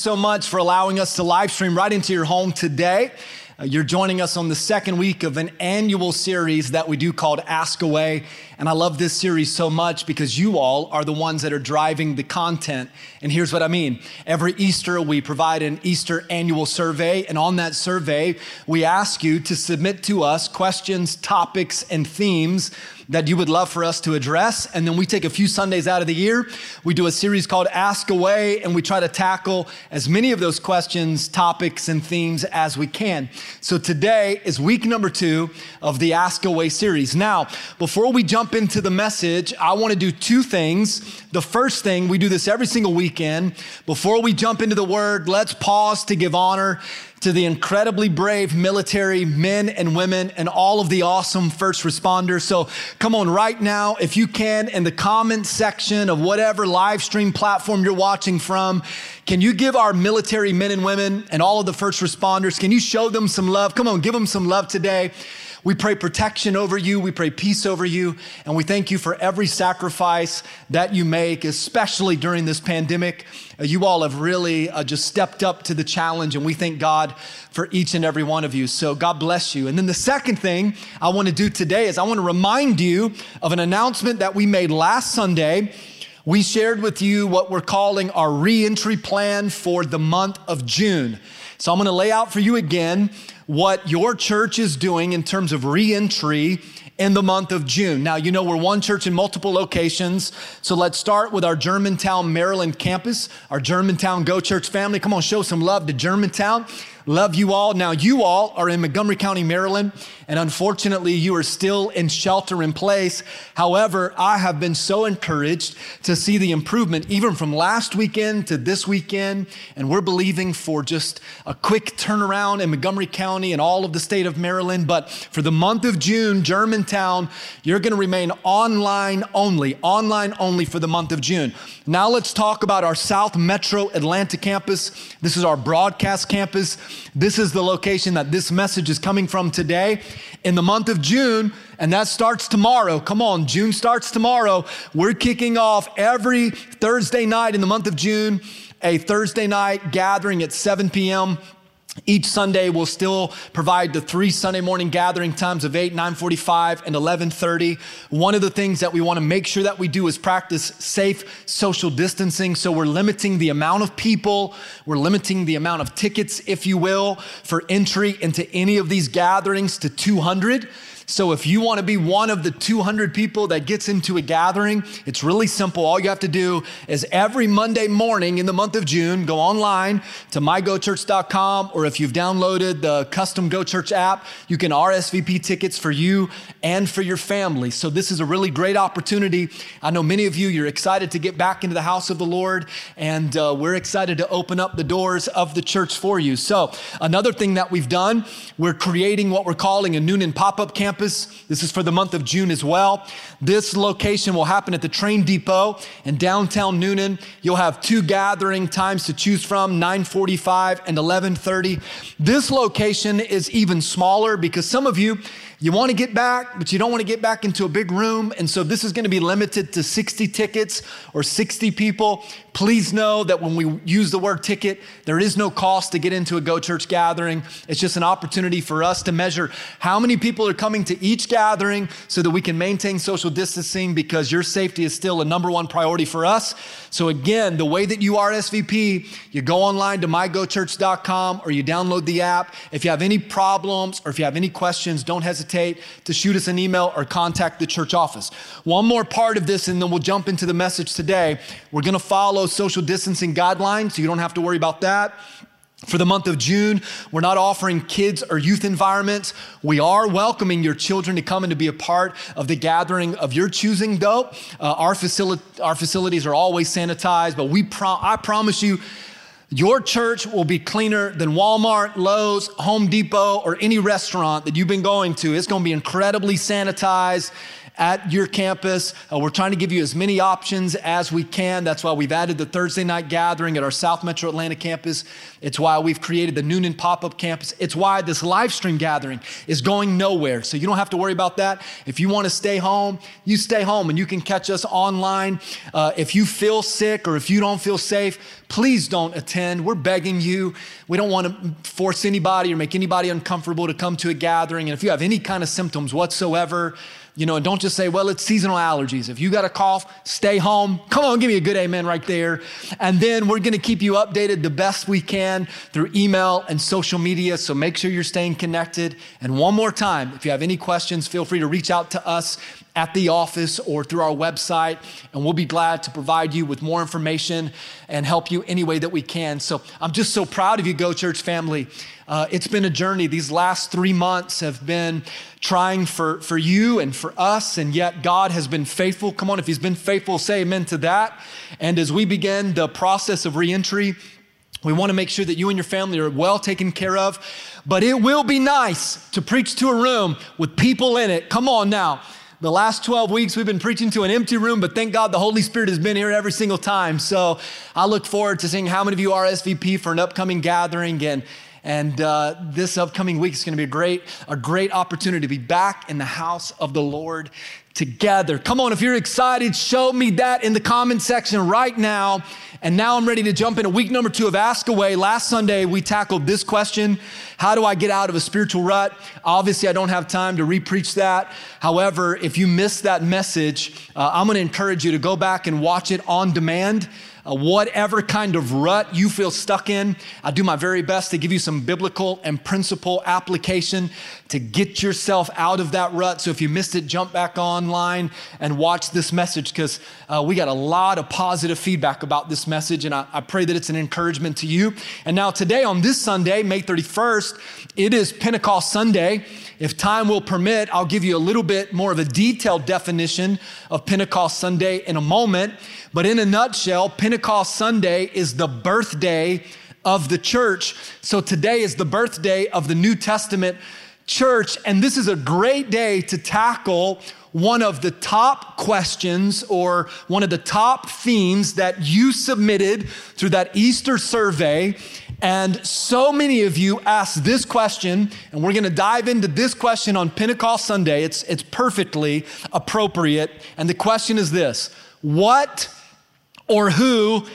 so much for allowing us to live stream right into your home today. Uh, you're joining us on the second week of an annual series that we do called Ask Away. And I love this series so much because you all are the ones that are driving the content. And here's what I mean every Easter, we provide an Easter annual survey. And on that survey, we ask you to submit to us questions, topics, and themes that you would love for us to address. And then we take a few Sundays out of the year. We do a series called Ask Away, and we try to tackle as many of those questions, topics, and themes as we can. So today is week number two of the Ask Away series. Now, before we jump into the message, I want to do two things. The first thing, we do this every single weekend. Before we jump into the word, let's pause to give honor to the incredibly brave military men and women and all of the awesome first responders. So come on right now, if you can, in the comment section of whatever live stream platform you're watching from, can you give our military men and women and all of the first responders, can you show them some love? Come on, give them some love today. We pray protection over you. We pray peace over you. And we thank you for every sacrifice that you make, especially during this pandemic. Uh, you all have really uh, just stepped up to the challenge, and we thank God for each and every one of you. So God bless you. And then the second thing I want to do today is I want to remind you of an announcement that we made last Sunday. We shared with you what we're calling our reentry plan for the month of June. So I'm going to lay out for you again what your church is doing in terms of reentry in the month of June. Now, you know, we're one church in multiple locations. So let's start with our Germantown, Maryland campus, our Germantown Go Church family. Come on, show some love to Germantown. Love you all. Now, you all are in Montgomery County, Maryland, and unfortunately, you are still in shelter in place. However, I have been so encouraged to see the improvement even from last weekend to this weekend, and we're believing for just a quick turnaround in Montgomery County and all of the state of Maryland. But for the month of June, Germantown, you're going to remain online only, online only for the month of June. Now, let's talk about our South Metro Atlanta campus. This is our broadcast campus. This is the location that this message is coming from today. In the month of June, and that starts tomorrow. Come on, June starts tomorrow. We're kicking off every Thursday night in the month of June, a Thursday night gathering at 7 p.m. Each Sunday we'll still provide the three Sunday morning gathering times of 8, 9:45 and 11:30. One of the things that we want to make sure that we do is practice safe social distancing. So we're limiting the amount of people, we're limiting the amount of tickets if you will for entry into any of these gatherings to 200. So if you want to be one of the 200 people that gets into a gathering, it's really simple. All you have to do is every Monday morning in the month of June, go online to mygochurch.com, or if you've downloaded the custom Go Church app, you can RSVP tickets for you and for your family. So this is a really great opportunity. I know many of you, you're excited to get back into the house of the Lord, and uh, we're excited to open up the doors of the church for you. So another thing that we've done, we're creating what we're calling a Newnan pop-up campus campus. This is for the month of June as well. This location will happen at the train depot in downtown Newnan. You'll have two gathering times to choose from, 945 and 1130. This location is even smaller because some of you, you want to get back, but you don't want to get back into a big room. And so this is going to be limited to 60 tickets or 60 people. Please know that when we use the word ticket, there is no cost to get into a Go Church gathering. It's just an opportunity for us to measure how many people are coming to each gathering so that we can maintain social distancing because your safety is still a number one priority for us. So, again, the way that you are RSVP, you go online to mygochurch.com or you download the app. If you have any problems or if you have any questions, don't hesitate to shoot us an email or contact the church office. One more part of this, and then we'll jump into the message today. We're going to follow social distancing guidelines, so you don't have to worry about that. For the month of June, we're not offering kids or youth environments. We are welcoming your children to come and to be a part of the gathering of your choosing, though. Uh, our, facility, our facilities are always sanitized, but we pro- I promise you, your church will be cleaner than Walmart, Lowe's, Home Depot, or any restaurant that you've been going to. It's going to be incredibly sanitized at your campus. Uh, we're trying to give you as many options as we can. That's why we've added the Thursday night gathering at our South Metro Atlanta campus. It's why we've created the Newnan pop up campus. It's why this live stream gathering is going nowhere. So you don't have to worry about that. If you want to stay home, you stay home and you can catch us online. Uh, if you feel sick or if you don't feel safe, please don't attend. We're begging you. We don't want to force anybody or make anybody uncomfortable to come to a gathering. And if you have any kind of symptoms whatsoever, you know, and don't just say, well, it's seasonal allergies. If you got a cough, stay home. Come on, give me a good amen right there. And then we're going to keep you updated the best we can through email and social media. So make sure you're staying connected. And one more time, if you have any questions, feel free to reach out to us at the office or through our website, and we'll be glad to provide you with more information and help you any way that we can. So I'm just so proud of you, Go Church family. Uh, it's been a journey. These last three months have been trying for, for you and for us, and yet God has been faithful. Come on, if He's been faithful, say amen to that. And as we begin the process of reentry, we want to make sure that you and your family are well taken care of, but it will be nice to preach to a room with people in it. Come on now. The last 12 weeks, we've been preaching to an empty room, but thank God the Holy Spirit has been here every single time. So I look forward to seeing how many of you RSVP for an upcoming gathering. And, and uh, this upcoming week is going to be a great, a great opportunity to be back in the house of the Lord together. Come on, if you're excited, show me that in the comment section right now. And now I'm ready to jump into week number two of Ask Away. Last Sunday, we tackled this question How do I get out of a spiritual rut? Obviously, I don't have time to repreach that. However, if you missed that message, uh, I'm going to encourage you to go back and watch it on demand whatever kind of rut you feel stuck in, I do my very best to give you some biblical and principle application to get yourself out of that rut. So if you missed it, jump back online and watch this message because uh, we got a lot of positive feedback about this message, and I, I pray that it's an encouragement to you. And now, today on this Sunday, May 31st, it is Pentecost Sunday. If time will permit, I'll give you a little bit more of a detailed definition of Pentecost Sunday in a moment. But in a nutshell, Pentecost Sunday is the birthday of the church. So today is the birthday of the New Testament church. And this is a great day to tackle one of the top questions or one of the top themes that you submitted through that Easter survey. And so many of you asked this question, and we're gonna dive into this question on Pentecost Sunday. It's, it's perfectly appropriate. And the question is this What or who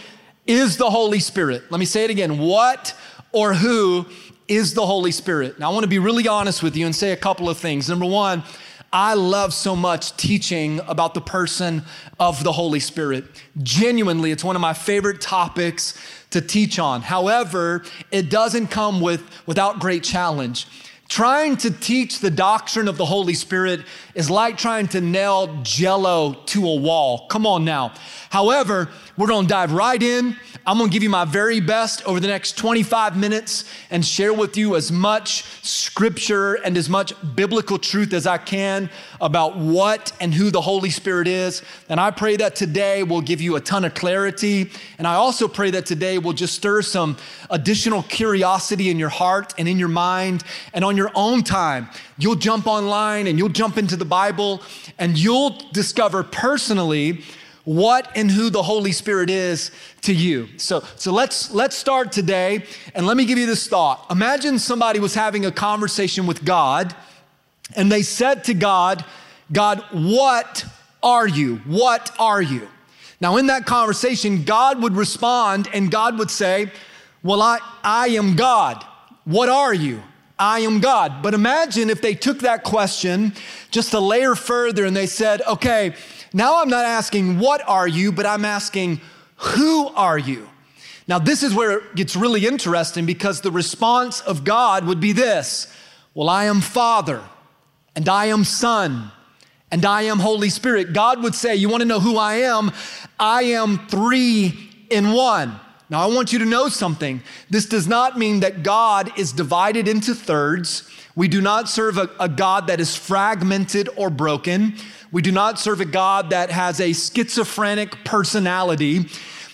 is the Holy Spirit? Let me say it again. What or who is the Holy Spirit? Now, I wanna be really honest with you and say a couple of things. Number one, I love so much teaching about the person of the Holy Spirit. Genuinely, it's one of my favorite topics to teach on. However, it doesn't come with, without great challenge. Trying to teach the doctrine of the Holy Spirit is like trying to nail jello to a wall. Come on now. However, we're gonna dive right in. I'm gonna give you my very best over the next 25 minutes and share with you as much scripture and as much biblical truth as I can about what and who the Holy Spirit is. And I pray that today will give you a ton of clarity. And I also pray that today will just stir some additional curiosity in your heart and in your mind. And on your own time, you'll jump online and you'll jump into the Bible and you'll discover personally what and who the Holy Spirit is to you. So, so let's, let's start today and let me give you this thought. Imagine somebody was having a conversation with God and they said to God, God, what are you? What are you? Now, in that conversation, God would respond and God would say, Well, I, I am God. What are you? I am God. But imagine if they took that question just a layer further and they said, Okay, now I'm not asking, what are you, but I'm asking, who are you? Now, this is where it gets really interesting because the response of God would be this Well, I am Father, and I am Son, and I am Holy Spirit. God would say, You want to know who I am? I am three in one. Now, I want you to know something. This does not mean that God is divided into thirds. We do not serve a, a God that is fragmented or broken. We do not serve a God that has a schizophrenic personality.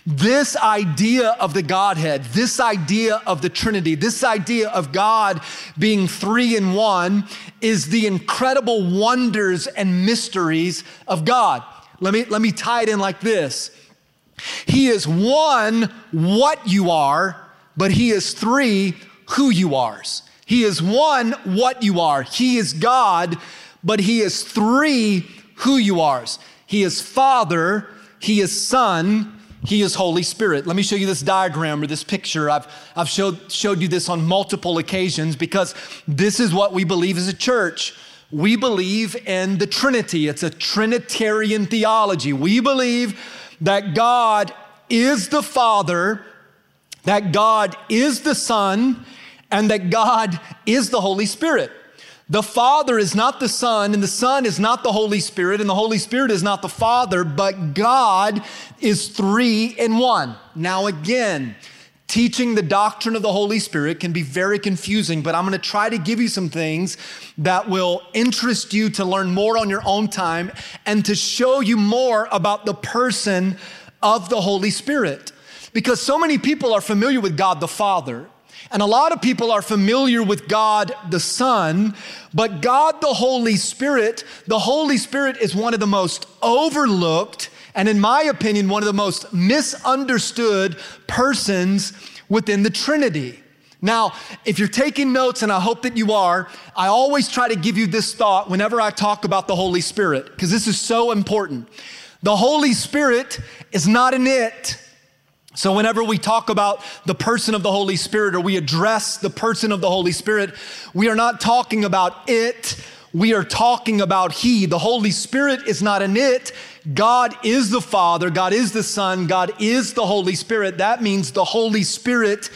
This idea of the Godhead, this idea of the Trinity, this idea of God being three in one is the incredible wonders and mysteries of God. Let me, let me tie it in like this He is one, what you are, but He is three, who you are. He is one, what you are. He is God, but He is three, who you are. He is Father, He is Son, he is Holy Spirit. Let me show you this diagram or this picture. I've, I've showed, showed you this on multiple occasions because this is what we believe as a church. We believe in the Trinity, it's a Trinitarian theology. We believe that God is the Father, that God is the Son, and that God is the Holy Spirit. The Father is not the Son, and the Son is not the Holy Spirit, and the Holy Spirit is not the Father, but God is three in one. Now, again, teaching the doctrine of the Holy Spirit can be very confusing, but I'm going to try to give you some things that will interest you to learn more on your own time and to show you more about the person of the Holy Spirit. Because so many people are familiar with God the Father. And a lot of people are familiar with God the Son, but God the Holy Spirit, the Holy Spirit is one of the most overlooked and, in my opinion, one of the most misunderstood persons within the Trinity. Now, if you're taking notes, and I hope that you are, I always try to give you this thought whenever I talk about the Holy Spirit, because this is so important. The Holy Spirit is not an it. So, whenever we talk about the person of the Holy Spirit or we address the person of the Holy Spirit, we are not talking about it. We are talking about He. The Holy Spirit is not an it. God is the Father, God is the Son, God is the Holy Spirit. That means the Holy Spirit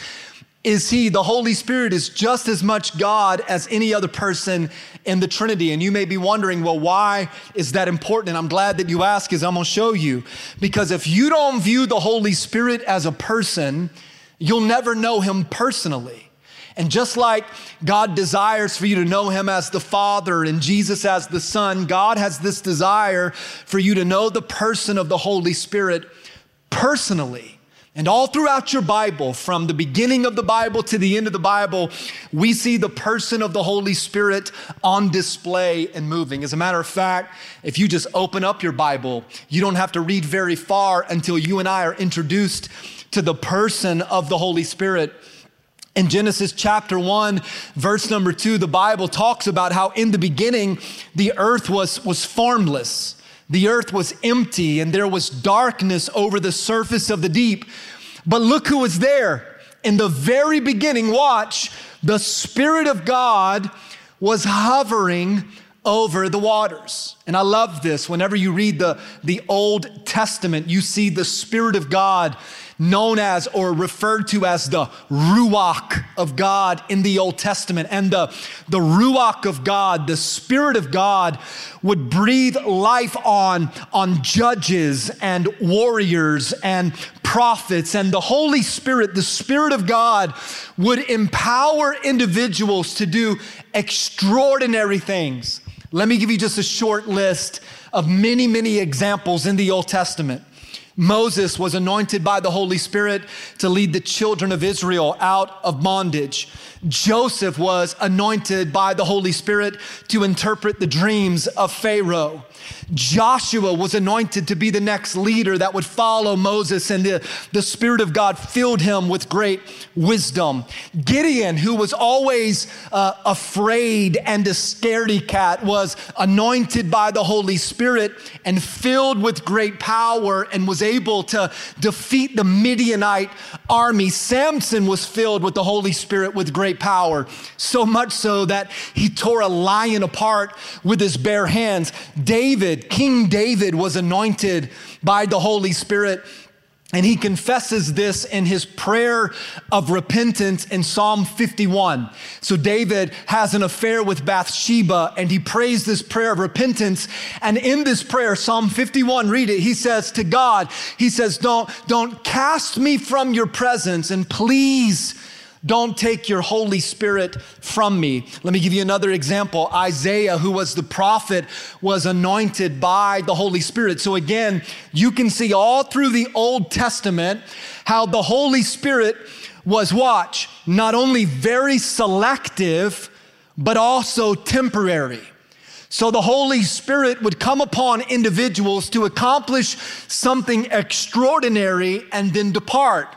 is He. The Holy Spirit is just as much God as any other person in the Trinity. And you may be wondering, well, why is that important? And I'm glad that you ask, as I'm gonna show you. Because if you don't view the Holy Spirit as a person, you'll never know Him personally. And just like God desires for you to know Him as the Father and Jesus as the Son, God has this desire for you to know the person of the Holy Spirit personally. And all throughout your Bible, from the beginning of the Bible to the end of the Bible, we see the person of the Holy Spirit on display and moving. As a matter of fact, if you just open up your Bible, you don't have to read very far until you and I are introduced to the person of the Holy Spirit. In Genesis chapter 1, verse number 2, the Bible talks about how in the beginning the earth was, was formless. The earth was empty and there was darkness over the surface of the deep. But look who was there. In the very beginning, watch, the Spirit of God was hovering over the waters. And I love this. Whenever you read the, the Old Testament, you see the Spirit of God known as or referred to as the Ruach of God in the Old Testament. And the, the Ruach of God, the Spirit of God, would breathe life on, on judges and warriors and prophets. And the Holy Spirit, the Spirit of God, would empower individuals to do extraordinary things. Let me give you just a short list of many, many examples in the Old Testament. Moses was anointed by the Holy Spirit to lead the children of Israel out of bondage. Joseph was anointed by the Holy Spirit to interpret the dreams of Pharaoh. Joshua was anointed to be the next leader that would follow Moses, and the, the Spirit of God filled him with great wisdom. Gideon, who was always uh, afraid and a scaredy cat, was anointed by the Holy Spirit and filled with great power and was able to defeat the Midianite army. Samson was filled with the Holy Spirit with great power, so much so that he tore a lion apart with his bare hands. David David, King David was anointed by the Holy Spirit. And he confesses this in his prayer of repentance in Psalm 51. So David has an affair with Bathsheba and he prays this prayer of repentance. And in this prayer, Psalm 51, read it. He says to God, he says, don't, don't cast me from your presence and please Don't take your Holy Spirit from me. Let me give you another example. Isaiah, who was the prophet, was anointed by the Holy Spirit. So again, you can see all through the Old Testament how the Holy Spirit was, watch, not only very selective, but also temporary. So the Holy Spirit would come upon individuals to accomplish something extraordinary and then depart.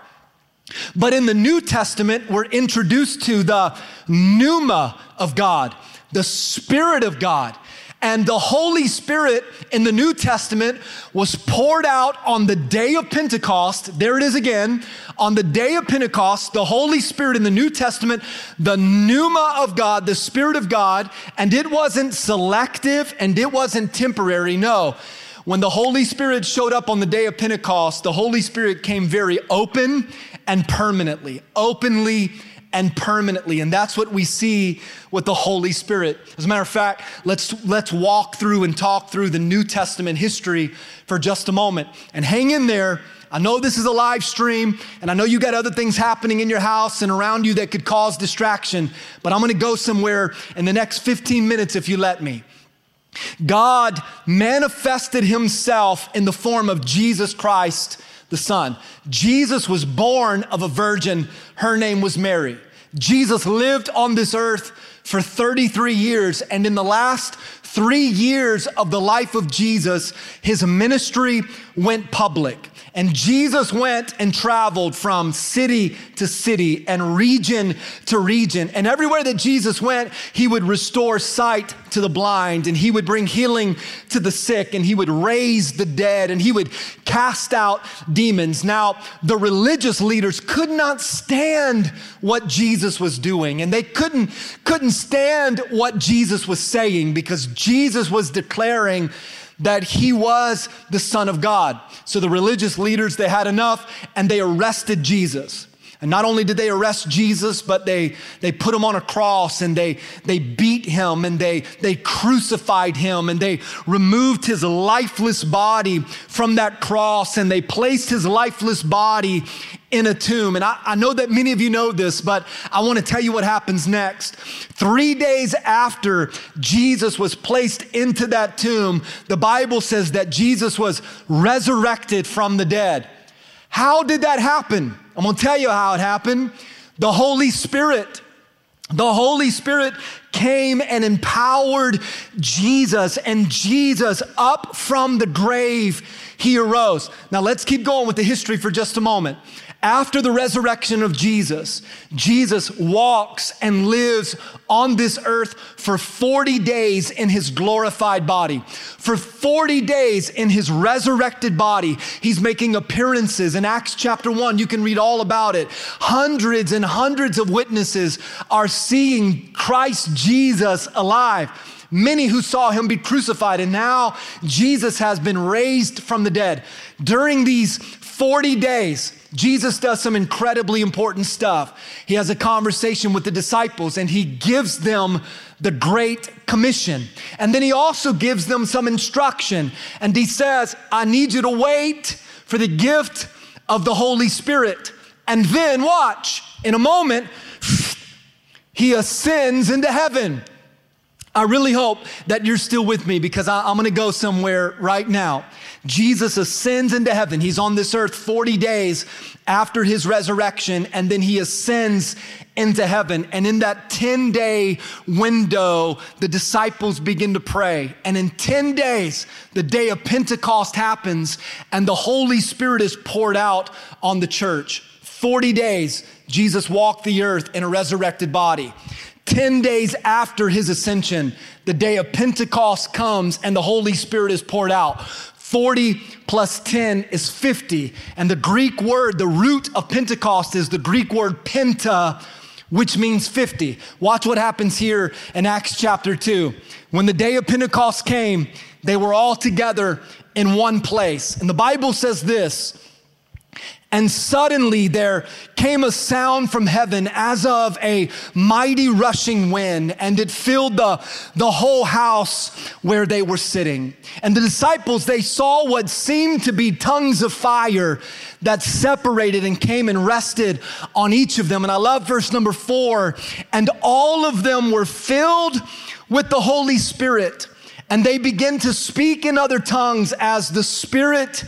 But in the New Testament, we're introduced to the pneuma of God, the Spirit of God. And the Holy Spirit in the New Testament was poured out on the day of Pentecost. There it is again. On the day of Pentecost, the Holy Spirit in the New Testament, the pneuma of God, the Spirit of God, and it wasn't selective and it wasn't temporary. No. When the Holy Spirit showed up on the day of Pentecost, the Holy Spirit came very open and permanently, openly and permanently. And that's what we see with the Holy Spirit. As a matter of fact, let's, let's walk through and talk through the New Testament history for just a moment. And hang in there. I know this is a live stream, and I know you got other things happening in your house and around you that could cause distraction, but I'm gonna go somewhere in the next 15 minutes if you let me. God manifested himself in the form of Jesus Christ the Son. Jesus was born of a virgin. Her name was Mary. Jesus lived on this earth for 33 years. And in the last three years of the life of Jesus, his ministry went public. And Jesus went and traveled from city to city and region to region. And everywhere that Jesus went, he would restore sight to the blind and he would bring healing to the sick and he would raise the dead and he would cast out demons. Now, the religious leaders could not stand what Jesus was doing and they couldn't, couldn't stand what Jesus was saying because Jesus was declaring that he was the Son of God. So the religious leaders, they had enough and they arrested Jesus. And not only did they arrest Jesus, but they, they put him on a cross and they, they beat him and they, they crucified him and they removed his lifeless body from that cross and they placed his lifeless body in a tomb. And I, I know that many of you know this, but I want to tell you what happens next. Three days after Jesus was placed into that tomb, the Bible says that Jesus was resurrected from the dead. How did that happen? I'm gonna tell you how it happened. The Holy Spirit. The Holy Spirit came and empowered Jesus, and Jesus, up from the grave, he arose. Now, let's keep going with the history for just a moment. After the resurrection of Jesus, Jesus walks and lives on this earth for 40 days in his glorified body. For 40 days in his resurrected body, he's making appearances. In Acts chapter 1, you can read all about it. Hundreds and hundreds of witnesses are seeing Christ Jesus alive many who saw him be crucified, and now Jesus has been raised from the dead. During these 40 days, Jesus does some incredibly important stuff. He has a conversation with the disciples and he gives them the Great Commission. And then he also gives them some instruction. And he says, I need you to wait for the gift of the Holy Spirit. And then, watch, in a moment, he ascends into heaven. I really hope that you're still with me because I, am going to go somewhere right now. Jesus ascends into heaven. He's on this earth 40 days after his resurrection, and then he ascends into heaven. And in that 10 day window, the disciples begin to pray. And in 10 days, the day of Pentecost happens, and the Holy Spirit is poured out on the church. 40 days, Jesus walked the earth in a resurrected body. 10 days after his ascension, the day of Pentecost comes and the Holy Spirit is poured out. 40 plus 10 is 50. And the Greek word, the root of Pentecost is the Greek word penta, which means 50. Watch what happens here in Acts chapter 2. When the day of Pentecost came, they were all together in one place. And the Bible says this And suddenly there came a sound from heaven as of a mighty rushing wind, and it filled the, the whole house where they were sitting. And the disciples, they saw what seemed to be tongues of fire that separated and came and rested on each of them. And I love verse number four. And all of them were filled with the Holy Spirit, and they began to speak in other tongues as the Spirit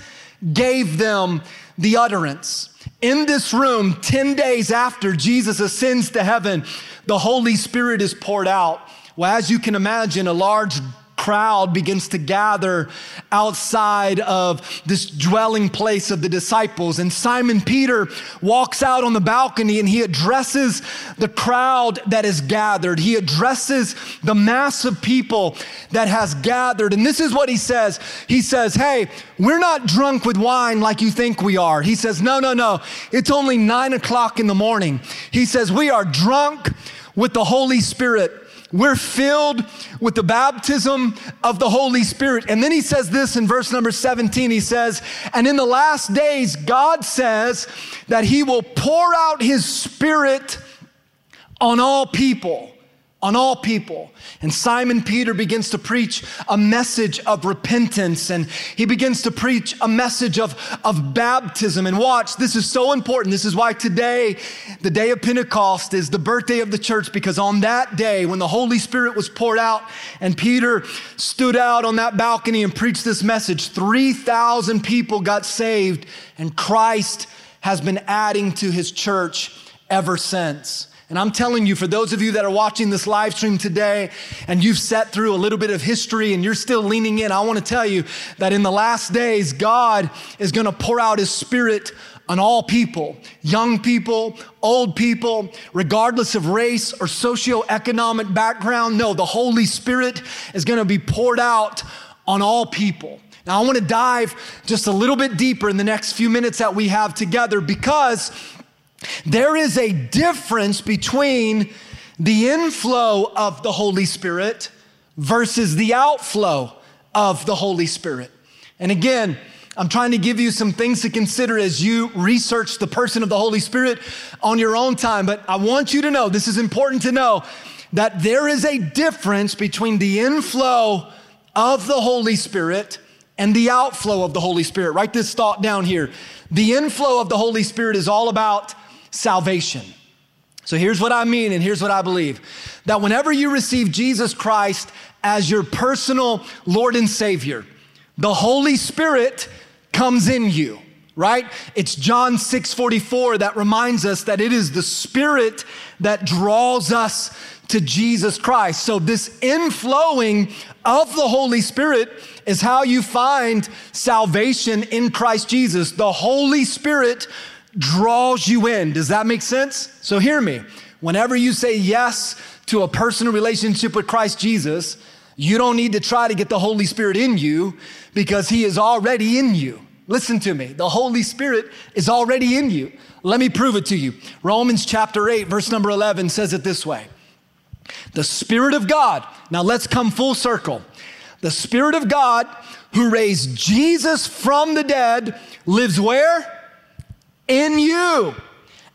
gave them the utterance. In this room, 10 days after Jesus ascends to heaven, the Holy Spirit is poured out. Well, as you can imagine, a large crowd begins to gather outside of this dwelling place of the disciples. And Simon Peter walks out on the balcony and he addresses the crowd that is gathered. He addresses the mass of people that has gathered. And this is what he says He says, Hey, we're not drunk with wine like you think we are. He says, No, no, no. It's only nine o'clock in the morning. He says, We are drunk with the Holy Spirit. We're filled with the baptism of the Holy Spirit. And then he says this in verse number 17. He says, And in the last days, God says that he will pour out his spirit on all people on all people. And Simon Peter begins to preach a message of repentance and he begins to preach a message of, of baptism. And watch, this is so important. This is why today, the day of Pentecost, is the birthday of the church because on that day, when the Holy Spirit was poured out and Peter stood out on that balcony and preached this message, 3,000 people got saved and Christ has been adding to his church ever since. And I'm telling you, for those of you that are watching this live stream today and you've sat through a little bit of history and you're still leaning in, I want to tell you that in the last days, God is going to pour out his spirit on all people, young people, old people, regardless of race or socioeconomic background. No, the Holy Spirit is going to be poured out on all people. Now, I want to dive just a little bit deeper in the next few minutes that we have together because there is a difference between the inflow of the Holy Spirit versus the outflow of the Holy Spirit. And again, I'm trying to give you some things to consider as you research the person of the Holy Spirit on your own time. But I want you to know this is important to know that there is a difference between the inflow of the Holy Spirit and the outflow of the Holy Spirit. Write this thought down here. The inflow of the Holy Spirit is all about salvation. So here's what I mean, and here's what I believe. That whenever you receive Jesus Christ as your personal Lord and Savior, the Holy Spirit comes in you right? It's john 6 44 that reminds us that it is the spirit that draws us to jesus christ. So this inflowing of the holy spirit is how you find salvation in christ jesus. The holy spirit draws you in. Does that make sense? So hear me. Whenever you say yes to a personal relationship with Christ Jesus, you don't need to try to get the Holy Spirit in you because He is already in you. Listen to me. The Holy Spirit is already in you. Let me prove it to you. Romans chapter 8, verse number 11 says it this way The Spirit of God, now let's come full circle. The Spirit of God who raised Jesus from the dead lives where? In you.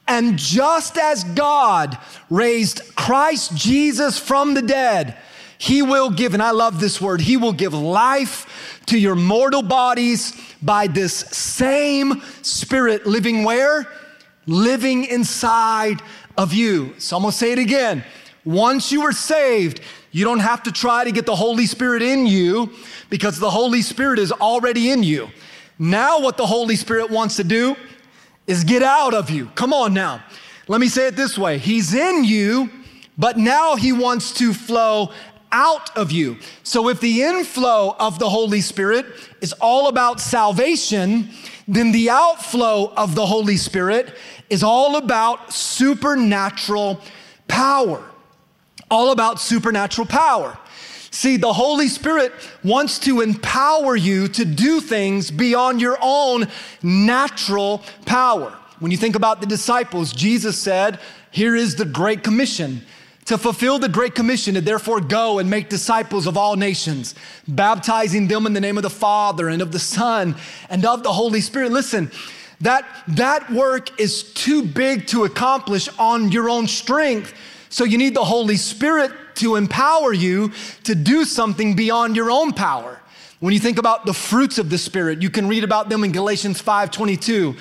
And just as God raised Christ Jesus from the dead, he will give, and I love this word, he will give life to your mortal bodies by this same spirit living where? Living inside of you. So I'm gonna say it again. Once you are saved, you don't have to try to get the Holy Spirit in you because the Holy Spirit is already in you. Now, what the Holy Spirit wants to do is get out of you. Come on now. Let me say it this way He's in you, but now He wants to flow out of you. So if the inflow of the Holy Spirit is all about salvation, then the outflow of the Holy Spirit is all about supernatural power. All about supernatural power. See, the Holy Spirit wants to empower you to do things beyond your own natural power. When you think about the disciples, Jesus said, Here is the Great Commission. To fulfill the Great Commission, and therefore go and make disciples of all nations, baptizing them in the name of the Father and of the Son and of the Holy Spirit. Listen, That, that work is too big to accomplish on your own strength. So you need the Holy Spirit to empower you to do something beyond your own power. When you think about the fruits of the Spirit, you can read about them in Galatians 5 22.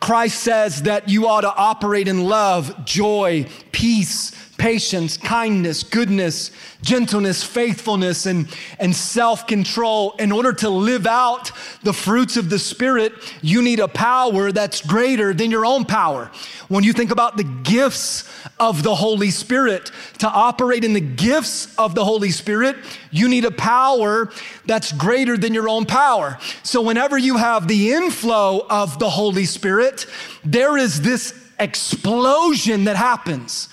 Christ says that you ought to operate in love, joy, peace, patience, kindness, goodness, gentleness, faithfulness, and, and self control. In order to live out the fruits of the Spirit, you need a power that's greater than your own power. When you think about the gifts of the Holy Spirit, to operate in the gifts of the Holy Spirit, you need a power that's greater than your own power. So, whenever you have the inflow of the Holy Spirit, there is this explosion that happens.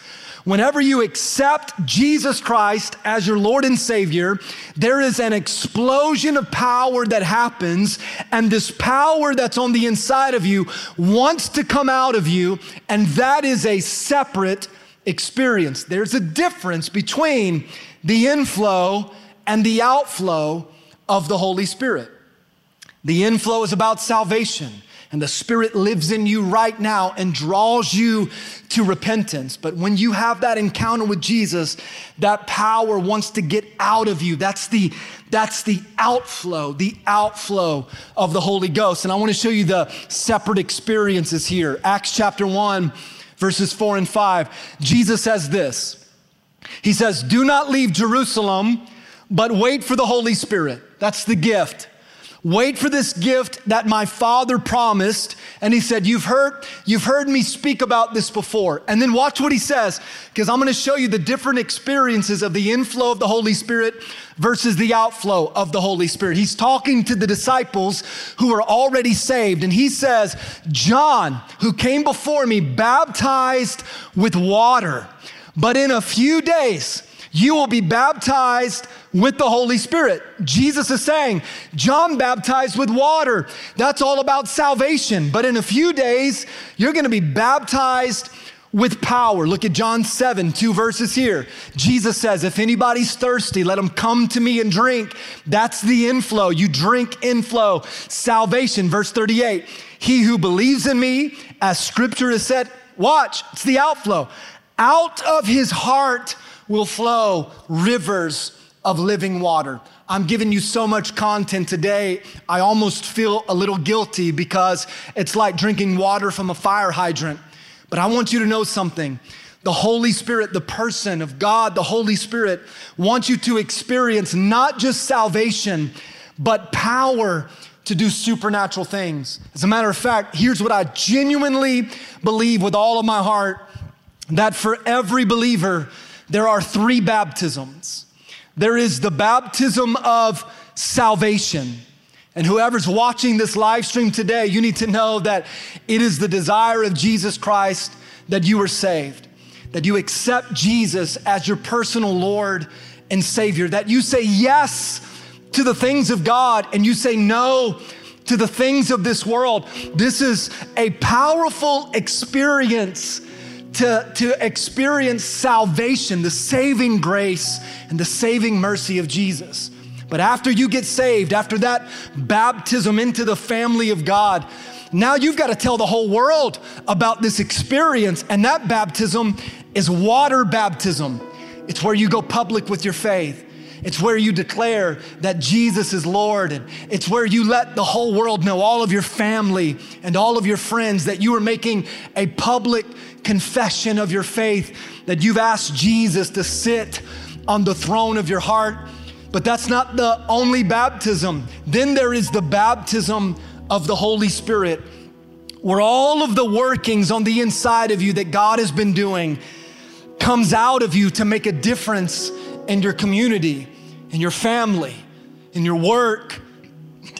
Whenever you accept Jesus Christ as your Lord and Savior, there is an explosion of power that happens, and this power that's on the inside of you wants to come out of you, and that is a separate experience. There's a difference between the inflow and the outflow of the Holy Spirit. The inflow is about salvation and the Spirit lives in you right now and draws you to repentance. But when you have that encounter with Jesus, that power wants to get out of you. That's the, that's the outflow, the outflow of the Holy Ghost. And I want to show you the separate experiences here. Acts chapter 1, verses 4 and 5. Jesus says this He says, Do not leave Jerusalem, but wait for the Holy Spirit. That's the gift. Wait for this gift that my father promised. And he said, You've heard, you've heard me speak about this before. And then watch what he says, because I'm going to show you the different experiences of the inflow of the Holy Spirit versus the outflow of the Holy Spirit. He's talking to the disciples who are already saved. And he says, John, who came before me, baptized with water. But in a few days, you will be baptized with the Holy Spirit. Jesus is saying, John baptized with water. That's all about salvation. But in a few days, you're going to be baptized with power. Look at John 7, two verses here. Jesus says, If anybody's thirsty, let him come to me and drink. That's the inflow. You drink inflow. Salvation, verse 38. He who believes in me, as scripture has said, watch, it's the outflow. Out of his heart will flow rivers of living water. I'm giving you so much content today, I almost feel a little guilty because it's like drinking water from a fire hydrant. But I want you to know something. The Holy Spirit, the person of God, the Holy Spirit, wants you to experience not just salvation, but power to do supernatural things. As a matter of fact, here's what I genuinely believe with all of my heart that for every believer, there are three baptisms. There is the baptism of salvation. And whoever's watching this live stream today, you need to know that it is the desire of Jesus Christ that you are saved, that you accept Jesus as your personal Lord and Savior, that you say yes to the things of God and you say no to the things of this world. This is a powerful experience to, to experience salvation, the saving grace and the saving mercy of Jesus. But after you get saved, after that baptism into the family of God, now you've got to tell the whole world about this experience. And that baptism is water baptism. It's where you go public with your faith. It's where you declare that Jesus is Lord. And it's where you let the whole world know, all of your family and all of your friends, that you are making a public confession of your faith, that you've asked Jesus to sit on the throne of your heart. But that's not the only baptism. Then there is the baptism of the Holy Spirit, where all of the workings on the inside of you that God has been doing comes out of you to make a difference in your community, in your family, in your work,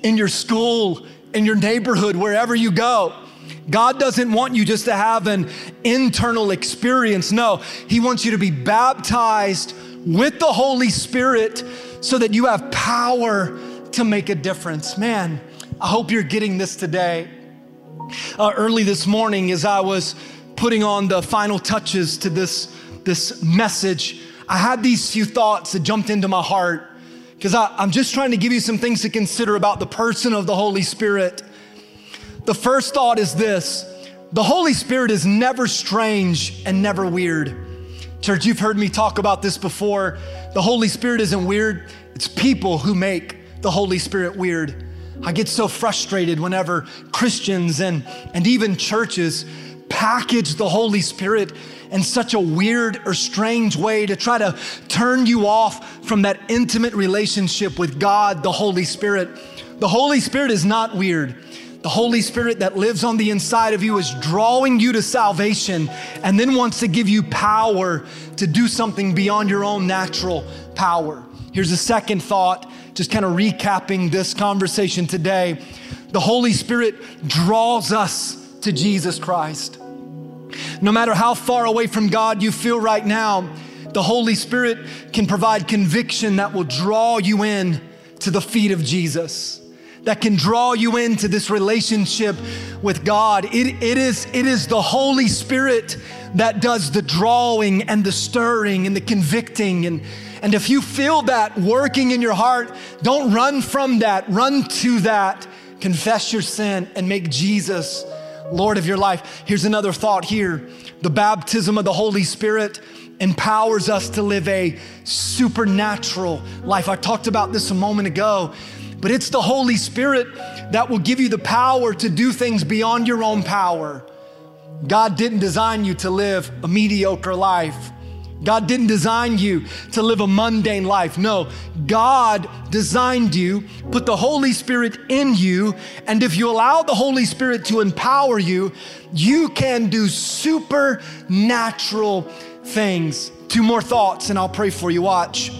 in your school, in your neighborhood, wherever you go. God doesn't want you just to have an internal experience. No, He wants you to be baptized with the Holy Spirit so that you have power to make a difference. Man, I hope you're getting this today. Uh, early this morning, as I was putting on the final touches to this, this message, I had these few thoughts that jumped into my heart because I'm just trying to give you some things to consider about the person of the Holy Spirit. The first thought is this the Holy Spirit is never strange and never weird. Church, you've heard me talk about this before. The Holy Spirit isn't weird, it's people who make the Holy Spirit weird. I get so frustrated whenever Christians and, and even churches package the Holy Spirit in such a weird or strange way to try to turn you off from that intimate relationship with God, the Holy Spirit. The Holy Spirit is not weird. The Holy Spirit that lives on the inside of you is drawing you to salvation and then wants to give you power to do something beyond your own natural power. Here's a second thought, just kind of recapping this conversation today. The Holy Spirit draws us to Jesus Christ. No matter how far away from God you feel right now, the Holy Spirit can provide conviction that will draw you in to the feet of Jesus that can draw you into this relationship with God. It, it, is, it is the Holy Spirit that does the drawing and the stirring and the convicting. And, and if you feel that working in your heart, don't run from that, run to that. Confess your sin and make Jesus Lord of your life. Here's another thought here the baptism of the Holy Spirit empowers us to live a supernatural life. I talked about this a moment ago but it's the Holy Spirit that will give you the power to do things beyond your own power. God didn't design you to live a mediocre life. God didn't design you to live a mundane life. No, God designed you, put the Holy Spirit in you, and if you allow the Holy Spirit to empower you, you can do supernatural things. Two more thoughts, and I'll pray for you. Watch.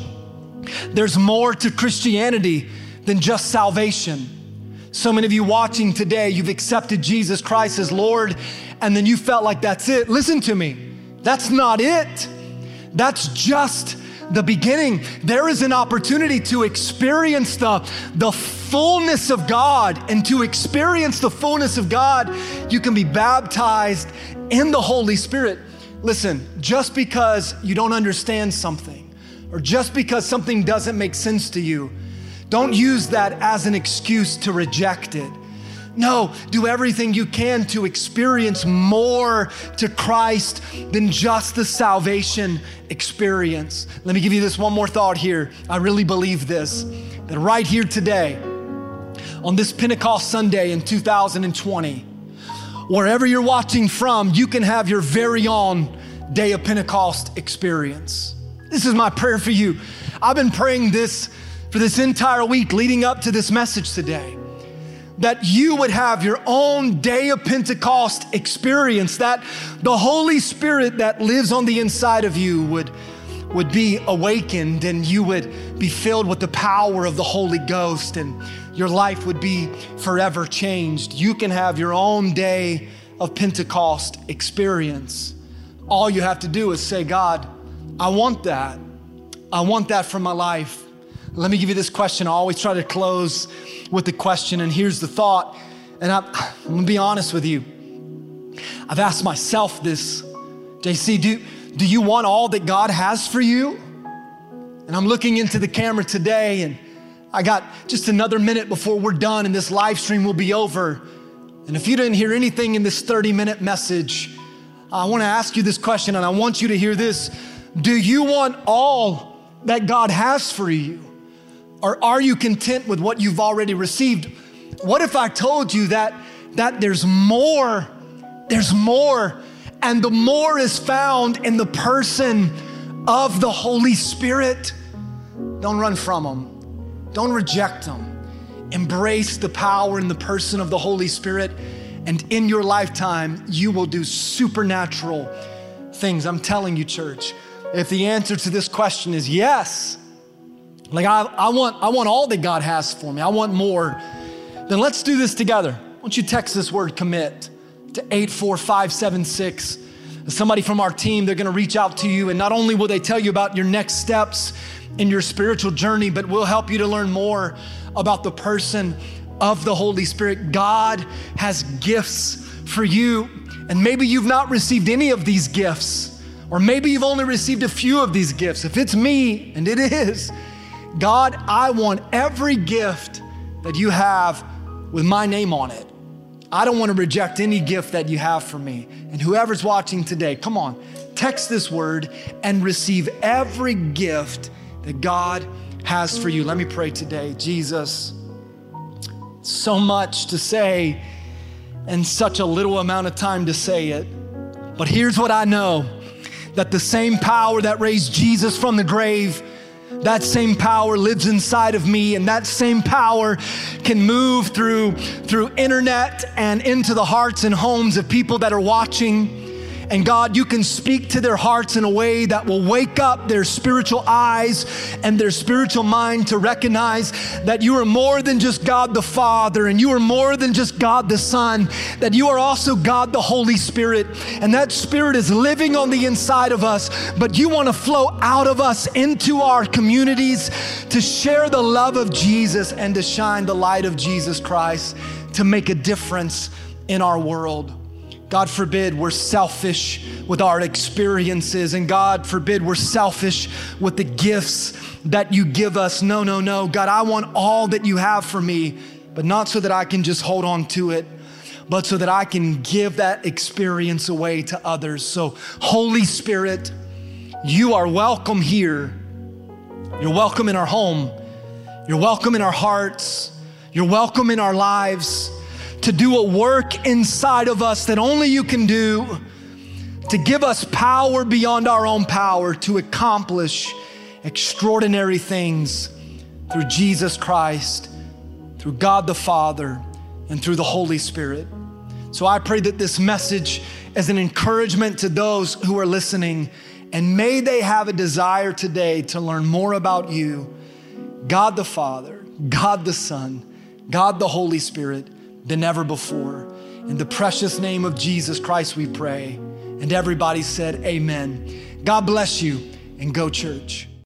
There's more to Christianity than just salvation. So many of you watching today, you've accepted Jesus Christ as Lord, and then you felt like that's it. Listen to me. That's not it. That's just the beginning. There is an opportunity to experience the, the fullness of God. And to experience the fullness of God, you can be baptized in the Holy Spirit. Listen, just because you don't understand something, or just because something doesn't make sense to you, don't use that as an excuse to reject it. No, do everything you can to experience more to Christ than just the salvation experience. Let me give you this one more thought here. I really believe this that right here today, on this Pentecost Sunday in 2020, wherever you're watching from, you can have your very own day of Pentecost experience. This is my prayer for you. I've been praying this for this entire week leading up to this message today. That you would have your own day of Pentecost experience, that the Holy Spirit that lives on the inside of you would, would be awakened and you would be filled with the power of the Holy Ghost and your life would be forever changed. You can have your own day of Pentecost experience. All you have to do is say, God, I want that. I want that for my life. Let me give you this question. I always try to close with the question, and here's the thought. And I'm, I'm gonna be honest with you. I've asked myself this, JC, do, do you want all that God has for you? And I'm looking into the camera today, and I got just another minute before we're done, and this live stream will be over. And if you didn't hear anything in this 30 minute message, I wanna ask you this question, and I want you to hear this. Do you want all that God has for you? Or are you content with what you've already received? What if I told you that, that there's more, there's more, and the more is found in the person of the Holy Spirit? Don't run from them. don't reject them. Embrace the power in the person of the Holy Spirit, and in your lifetime, you will do supernatural things. I'm telling you, church, if the answer to this question is yes, like, I, I, want, I want all that God has for me, I want more. Then let's do this together. Why don't you text this word commit to 84576? Somebody from our team, they're gonna reach out to you, and not only will they tell you about your next steps in your spiritual journey, but we'll help you to learn more about the person of the Holy Spirit. God has gifts for you, and maybe you've not received any of these gifts, or maybe you've only received a few of these gifts. If it's me, and it is, God, I want every gift that you have with my name on it. I don't want to reject any gift that you have for me. And whoever's watching today, come on, text this word and receive every gift that God has for you. Let me pray today. Jesus, so much to say and such a little amount of time to say it. But here's what I know that the same power that raised Jesus from the grave that same power lives inside of me and that same power can move through through internet and into the hearts and homes of people that are watching and God, you can speak to their hearts in a way that will wake up their spiritual eyes and their spiritual mind to recognize that you are more than just God the Father and you are more than just God the Son, that you are also God the Holy Spirit. And that Spirit is living on the inside of us, but you want to flow out of us into our communities to share the love of Jesus and to shine the light of Jesus Christ to make a difference in our world. God forbid we're selfish with our experiences, and God forbid we're selfish with the gifts that you give us. No, no, no. God, I want all that you have for me, but not so that I can just hold on to it, but so that I can give that experience away to others. So, Holy Spirit, you are welcome here. You're welcome in our home. You're welcome in our hearts. You're welcome in our lives to do a work inside of us that only you can do, to give us power beyond our own power to accomplish extraordinary things through Jesus Christ, through God the Father, and through the Holy Spirit. So I pray that this message is an encouragement to those who are listening, and may they have a desire today to learn more about you, God the Father, God the Son, God the Holy Spirit than ever before. In the precious name of Jesus Christ, we pray. And everybody said, Amen. God bless you and go, church.